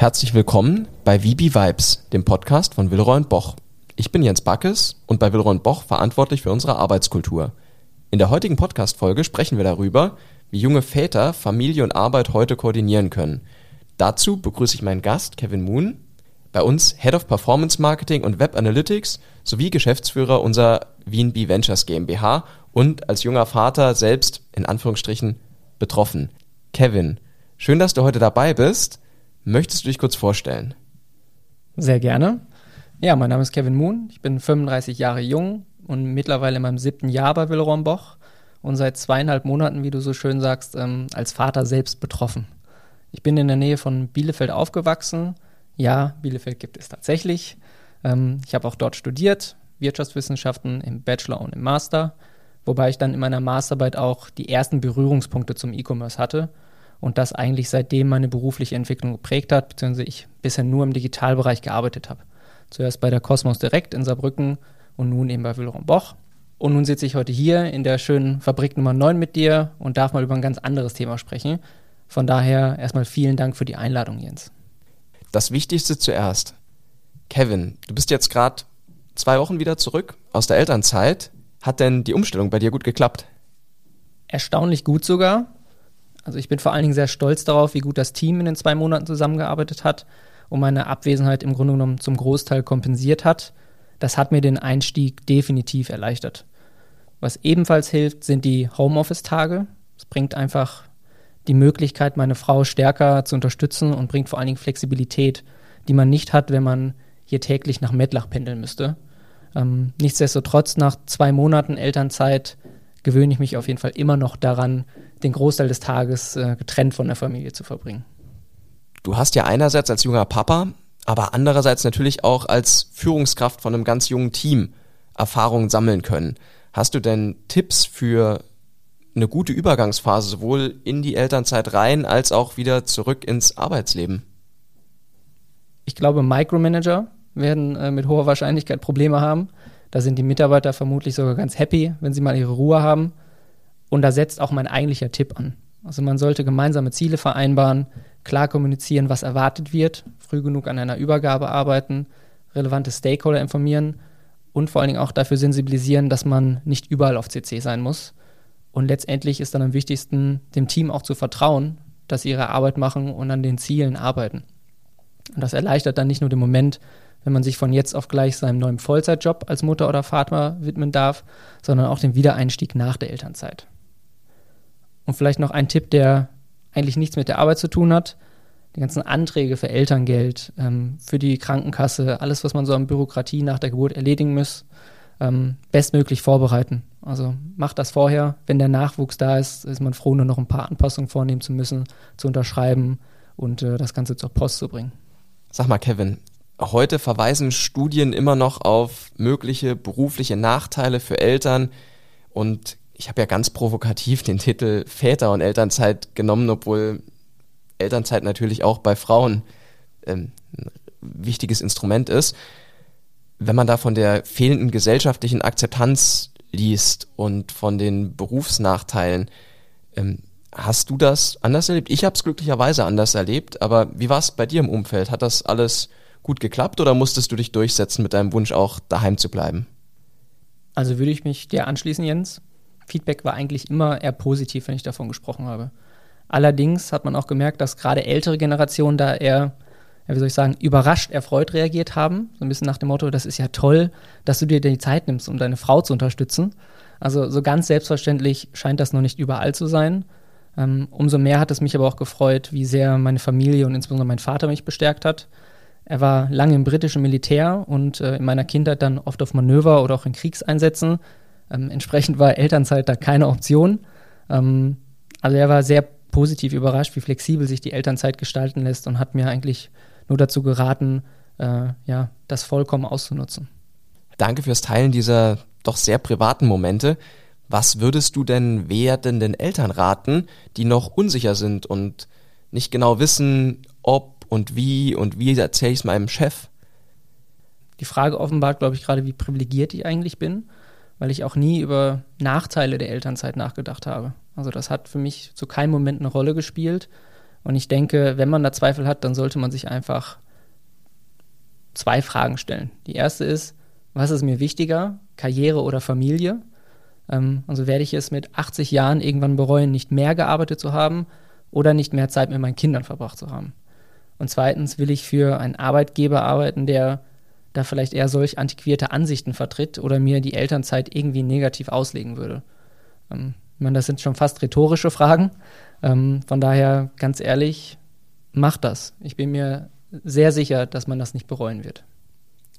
Herzlich willkommen bei VB Vibes, dem Podcast von Wilroy und Boch. Ich bin Jens Backes und bei Wilroy und Boch verantwortlich für unsere Arbeitskultur. In der heutigen Podcast-Folge sprechen wir darüber, wie junge Väter Familie und Arbeit heute koordinieren können. Dazu begrüße ich meinen Gast Kevin Moon, bei uns Head of Performance Marketing und Web Analytics sowie Geschäftsführer unserer VNB Ventures GmbH und als junger Vater selbst in Anführungsstrichen betroffen. Kevin, schön, dass du heute dabei bist. Möchtest du dich kurz vorstellen? Sehr gerne. Ja, mein Name ist Kevin Moon. Ich bin 35 Jahre jung und mittlerweile in meinem siebten Jahr bei Willeron Boch und seit zweieinhalb Monaten, wie du so schön sagst, ähm, als Vater selbst betroffen. Ich bin in der Nähe von Bielefeld aufgewachsen. Ja, Bielefeld gibt es tatsächlich. Ähm, ich habe auch dort studiert, Wirtschaftswissenschaften im Bachelor und im Master, wobei ich dann in meiner Masterarbeit auch die ersten Berührungspunkte zum E-Commerce hatte und das eigentlich seitdem meine berufliche Entwicklung geprägt hat, beziehungsweise ich bisher nur im Digitalbereich gearbeitet habe. Zuerst bei der Cosmos Direct in Saarbrücken und nun eben bei Willeron Boch. Und nun sitze ich heute hier in der schönen Fabrik Nummer 9 mit dir und darf mal über ein ganz anderes Thema sprechen. Von daher erstmal vielen Dank für die Einladung, Jens. Das Wichtigste zuerst. Kevin, du bist jetzt gerade zwei Wochen wieder zurück aus der Elternzeit. Hat denn die Umstellung bei dir gut geklappt? Erstaunlich gut sogar. Also ich bin vor allen Dingen sehr stolz darauf, wie gut das Team in den zwei Monaten zusammengearbeitet hat und meine Abwesenheit im Grunde genommen zum Großteil kompensiert hat. Das hat mir den Einstieg definitiv erleichtert. Was ebenfalls hilft, sind die Homeoffice-Tage. Es bringt einfach die Möglichkeit, meine Frau stärker zu unterstützen und bringt vor allen Dingen Flexibilität, die man nicht hat, wenn man hier täglich nach Mettlach pendeln müsste. Ähm, nichtsdestotrotz, nach zwei Monaten Elternzeit gewöhne ich mich auf jeden Fall immer noch daran, den Großteil des Tages äh, getrennt von der Familie zu verbringen. Du hast ja einerseits als junger Papa, aber andererseits natürlich auch als Führungskraft von einem ganz jungen Team Erfahrungen sammeln können. Hast du denn Tipps für eine gute Übergangsphase sowohl in die Elternzeit rein als auch wieder zurück ins Arbeitsleben? Ich glaube, Micromanager werden äh, mit hoher Wahrscheinlichkeit Probleme haben. Da sind die Mitarbeiter vermutlich sogar ganz happy, wenn sie mal ihre Ruhe haben. Und da setzt auch mein eigentlicher Tipp an. Also man sollte gemeinsame Ziele vereinbaren, klar kommunizieren, was erwartet wird, früh genug an einer Übergabe arbeiten, relevante Stakeholder informieren und vor allen Dingen auch dafür sensibilisieren, dass man nicht überall auf CC sein muss. Und letztendlich ist dann am wichtigsten, dem Team auch zu vertrauen, dass sie ihre Arbeit machen und an den Zielen arbeiten. Und das erleichtert dann nicht nur den Moment, wenn man sich von jetzt auf gleich seinem neuen Vollzeitjob als Mutter oder Vater widmen darf, sondern auch den Wiedereinstieg nach der Elternzeit. Und vielleicht noch ein Tipp, der eigentlich nichts mit der Arbeit zu tun hat. Die ganzen Anträge für Elterngeld, ähm, für die Krankenkasse, alles, was man so an Bürokratie nach der Geburt erledigen muss, ähm, bestmöglich vorbereiten. Also macht das vorher. Wenn der Nachwuchs da ist, ist man froh, nur noch ein paar Anpassungen vornehmen zu müssen, zu unterschreiben und äh, das Ganze zur Post zu bringen. Sag mal, Kevin, heute verweisen Studien immer noch auf mögliche berufliche Nachteile für Eltern und ich habe ja ganz provokativ den Titel Väter und Elternzeit genommen, obwohl Elternzeit natürlich auch bei Frauen ähm, ein wichtiges Instrument ist. Wenn man da von der fehlenden gesellschaftlichen Akzeptanz liest und von den Berufsnachteilen, ähm, hast du das anders erlebt? Ich habe es glücklicherweise anders erlebt, aber wie war es bei dir im Umfeld? Hat das alles gut geklappt oder musstest du dich durchsetzen mit deinem Wunsch auch daheim zu bleiben? Also würde ich mich dir anschließen, Jens. Feedback war eigentlich immer eher positiv, wenn ich davon gesprochen habe. Allerdings hat man auch gemerkt, dass gerade ältere Generationen da eher, wie soll ich sagen, überrascht, erfreut reagiert haben. So ein bisschen nach dem Motto, das ist ja toll, dass du dir die Zeit nimmst, um deine Frau zu unterstützen. Also so ganz selbstverständlich scheint das noch nicht überall zu sein. Ähm, umso mehr hat es mich aber auch gefreut, wie sehr meine Familie und insbesondere mein Vater mich bestärkt hat. Er war lange im britischen Militär und äh, in meiner Kindheit dann oft auf Manöver oder auch in Kriegseinsätzen. Ähm, entsprechend war Elternzeit da keine Option. Ähm, also er war sehr positiv überrascht, wie flexibel sich die Elternzeit gestalten lässt und hat mir eigentlich nur dazu geraten, äh, ja, das vollkommen auszunutzen. Danke fürs Teilen dieser doch sehr privaten Momente. Was würdest du denn werdenden Eltern raten, die noch unsicher sind und nicht genau wissen, ob und wie und wie erzähle ich es meinem Chef? Die Frage offenbart, glaube ich, gerade, wie privilegiert ich eigentlich bin weil ich auch nie über Nachteile der Elternzeit nachgedacht habe. Also das hat für mich zu keinem Moment eine Rolle gespielt, Und ich denke, wenn man da Zweifel hat, dann sollte man sich einfach zwei Fragen stellen. Die erste ist, was ist mir wichtiger, Karriere oder Familie? Ähm, also werde ich es mit 80 Jahren irgendwann bereuen, nicht mehr gearbeitet zu haben oder nicht mehr Zeit mit meinen Kindern verbracht zu haben. Und zweitens will ich für einen Arbeitgeber arbeiten, der da vielleicht eher solch antiquierte Ansichten vertritt oder mir die Elternzeit irgendwie negativ auslegen würde. Ähm, ich meine, das sind schon fast rhetorische Fragen. Ähm, von daher, ganz ehrlich, macht das. Ich bin mir sehr sicher, dass man das nicht bereuen wird.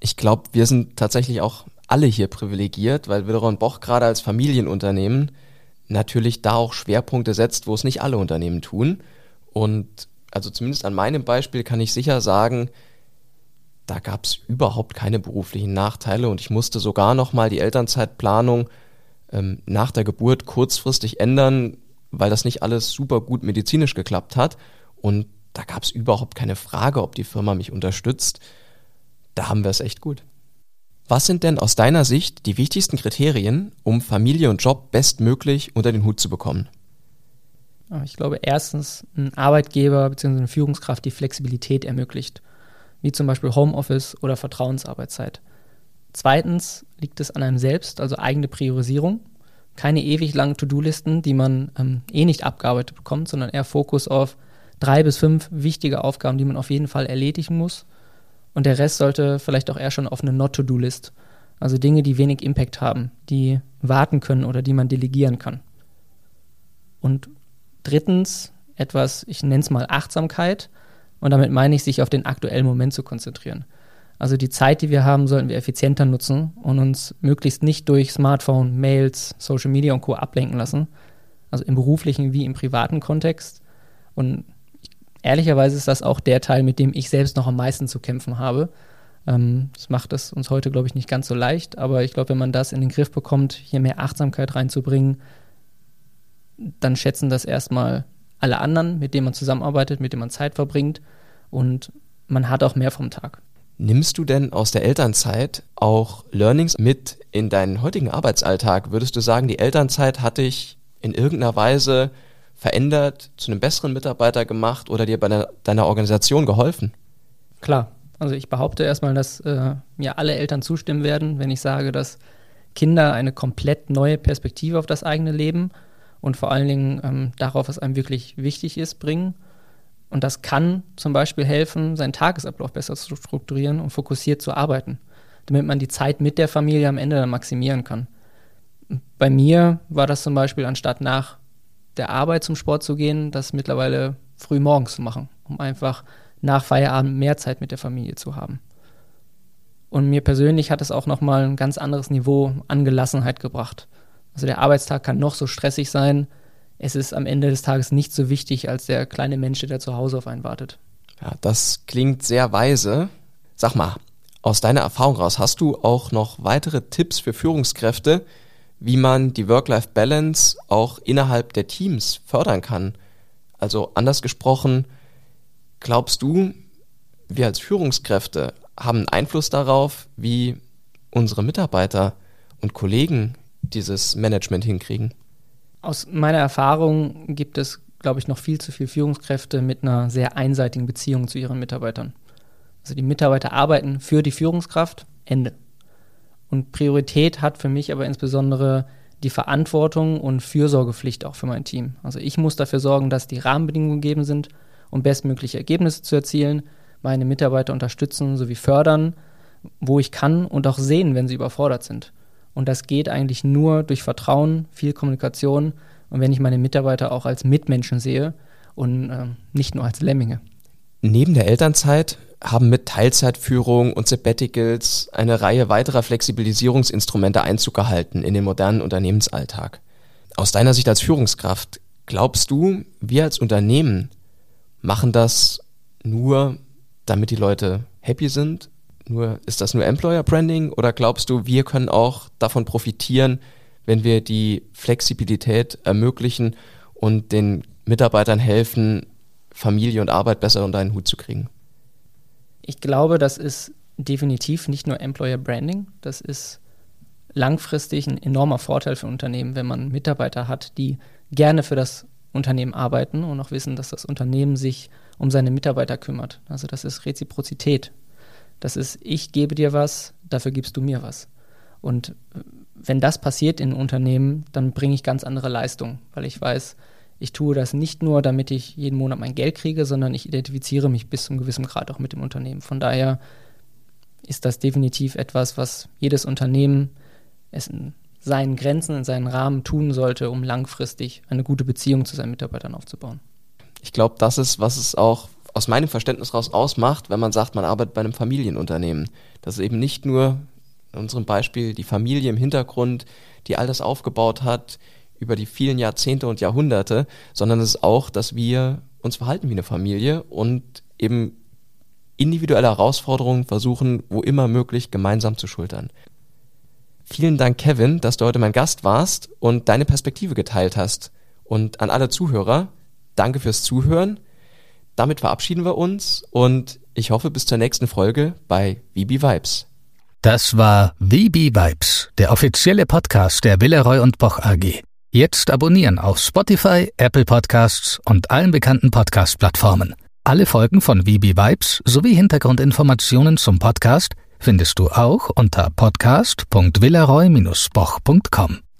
Ich glaube, wir sind tatsächlich auch alle hier privilegiert, weil Willeron Boch gerade als Familienunternehmen natürlich da auch Schwerpunkte setzt, wo es nicht alle Unternehmen tun. Und also zumindest an meinem Beispiel kann ich sicher sagen, da gab es überhaupt keine beruflichen Nachteile und ich musste sogar noch mal die Elternzeitplanung ähm, nach der Geburt kurzfristig ändern, weil das nicht alles super gut medizinisch geklappt hat. Und da gab es überhaupt keine Frage, ob die Firma mich unterstützt. Da haben wir es echt gut. Was sind denn aus deiner Sicht die wichtigsten Kriterien, um Familie und Job bestmöglich unter den Hut zu bekommen? Ich glaube, erstens ein Arbeitgeber bzw. eine Führungskraft, die Flexibilität ermöglicht, wie zum Beispiel Homeoffice oder Vertrauensarbeitszeit. Zweitens liegt es an einem selbst, also eigene Priorisierung. Keine ewig langen To-Do-Listen, die man ähm, eh nicht abgearbeitet bekommt, sondern eher Fokus auf drei bis fünf wichtige Aufgaben, die man auf jeden Fall erledigen muss. Und der Rest sollte vielleicht auch eher schon auf eine Not-to-Do-List. Also Dinge, die wenig Impact haben, die warten können oder die man delegieren kann. Und drittens etwas, ich nenne es mal Achtsamkeit. Und damit meine ich, sich auf den aktuellen Moment zu konzentrieren. Also die Zeit, die wir haben, sollten wir effizienter nutzen und uns möglichst nicht durch Smartphone, Mails, Social Media und Co. ablenken lassen. Also im beruflichen wie im privaten Kontext. Und ehrlicherweise ist das auch der Teil, mit dem ich selbst noch am meisten zu kämpfen habe. Ähm, das macht es uns heute, glaube ich, nicht ganz so leicht, aber ich glaube, wenn man das in den Griff bekommt, hier mehr Achtsamkeit reinzubringen, dann schätzen das erstmal alle anderen, mit denen man zusammenarbeitet, mit denen man Zeit verbringt und man hat auch mehr vom Tag. Nimmst du denn aus der Elternzeit auch Learnings mit in deinen heutigen Arbeitsalltag? Würdest du sagen, die Elternzeit hat dich in irgendeiner Weise verändert, zu einem besseren Mitarbeiter gemacht oder dir bei deiner, deiner Organisation geholfen? Klar. Also ich behaupte erstmal, dass äh, mir alle Eltern zustimmen werden, wenn ich sage, dass Kinder eine komplett neue Perspektive auf das eigene Leben und vor allen Dingen ähm, darauf, was einem wirklich wichtig ist, bringen. Und das kann zum Beispiel helfen, seinen Tagesablauf besser zu strukturieren und fokussiert zu arbeiten, damit man die Zeit mit der Familie am Ende dann maximieren kann. Bei mir war das zum Beispiel, anstatt nach der Arbeit zum Sport zu gehen, das mittlerweile früh morgens zu machen, um einfach nach Feierabend mehr Zeit mit der Familie zu haben. Und mir persönlich hat es auch nochmal ein ganz anderes Niveau an Gelassenheit gebracht. Also der Arbeitstag kann noch so stressig sein. Es ist am Ende des Tages nicht so wichtig als der kleine Mensch, der zu Hause auf einen wartet. Ja, das klingt sehr weise. Sag mal, aus deiner Erfahrung raus, hast du auch noch weitere Tipps für Führungskräfte, wie man die Work-Life-Balance auch innerhalb der Teams fördern kann. Also anders gesprochen, glaubst du, wir als Führungskräfte haben Einfluss darauf, wie unsere Mitarbeiter und Kollegen dieses Management hinkriegen? Aus meiner Erfahrung gibt es, glaube ich, noch viel zu viele Führungskräfte mit einer sehr einseitigen Beziehung zu ihren Mitarbeitern. Also die Mitarbeiter arbeiten für die Führungskraft, Ende. Und Priorität hat für mich aber insbesondere die Verantwortung und Fürsorgepflicht auch für mein Team. Also ich muss dafür sorgen, dass die Rahmenbedingungen gegeben sind, um bestmögliche Ergebnisse zu erzielen, meine Mitarbeiter unterstützen sowie fördern, wo ich kann und auch sehen, wenn sie überfordert sind. Und das geht eigentlich nur durch Vertrauen, viel Kommunikation und wenn ich meine Mitarbeiter auch als Mitmenschen sehe und äh, nicht nur als Lemminge. Neben der Elternzeit haben mit Teilzeitführung und Sabbaticals eine Reihe weiterer Flexibilisierungsinstrumente Einzug gehalten in den modernen Unternehmensalltag. Aus deiner Sicht als Führungskraft, glaubst du, wir als Unternehmen machen das nur, damit die Leute happy sind? Nur, ist das nur Employer Branding oder glaubst du, wir können auch davon profitieren, wenn wir die Flexibilität ermöglichen und den Mitarbeitern helfen, Familie und Arbeit besser unter einen Hut zu kriegen? Ich glaube, das ist definitiv nicht nur Employer Branding, das ist langfristig ein enormer Vorteil für Unternehmen, wenn man Mitarbeiter hat, die gerne für das Unternehmen arbeiten und auch wissen, dass das Unternehmen sich um seine Mitarbeiter kümmert. Also das ist Reziprozität. Das ist, ich gebe dir was, dafür gibst du mir was. Und wenn das passiert in Unternehmen, dann bringe ich ganz andere Leistungen, weil ich weiß, ich tue das nicht nur, damit ich jeden Monat mein Geld kriege, sondern ich identifiziere mich bis zu einem gewissen Grad auch mit dem Unternehmen. Von daher ist das definitiv etwas, was jedes Unternehmen es in seinen Grenzen, in seinen Rahmen tun sollte, um langfristig eine gute Beziehung zu seinen Mitarbeitern aufzubauen. Ich glaube, das ist, was es auch aus meinem Verständnis raus ausmacht, wenn man sagt, man arbeitet bei einem Familienunternehmen. Das ist eben nicht nur in unserem Beispiel die Familie im Hintergrund, die all das aufgebaut hat über die vielen Jahrzehnte und Jahrhunderte, sondern es ist auch, dass wir uns verhalten wie eine Familie und eben individuelle Herausforderungen versuchen, wo immer möglich, gemeinsam zu schultern. Vielen Dank, Kevin, dass du heute mein Gast warst und deine Perspektive geteilt hast. Und an alle Zuhörer, danke fürs Zuhören. Damit verabschieden wir uns und ich hoffe bis zur nächsten Folge bei VB Vibes. Das war VB Vibes, der offizielle Podcast der Villeroy und Boch AG. Jetzt abonnieren auf Spotify, Apple Podcasts und allen bekannten Podcast-Plattformen. Alle Folgen von VB Vibes sowie Hintergrundinformationen zum Podcast findest du auch unter podcast.villeroy-boch.com.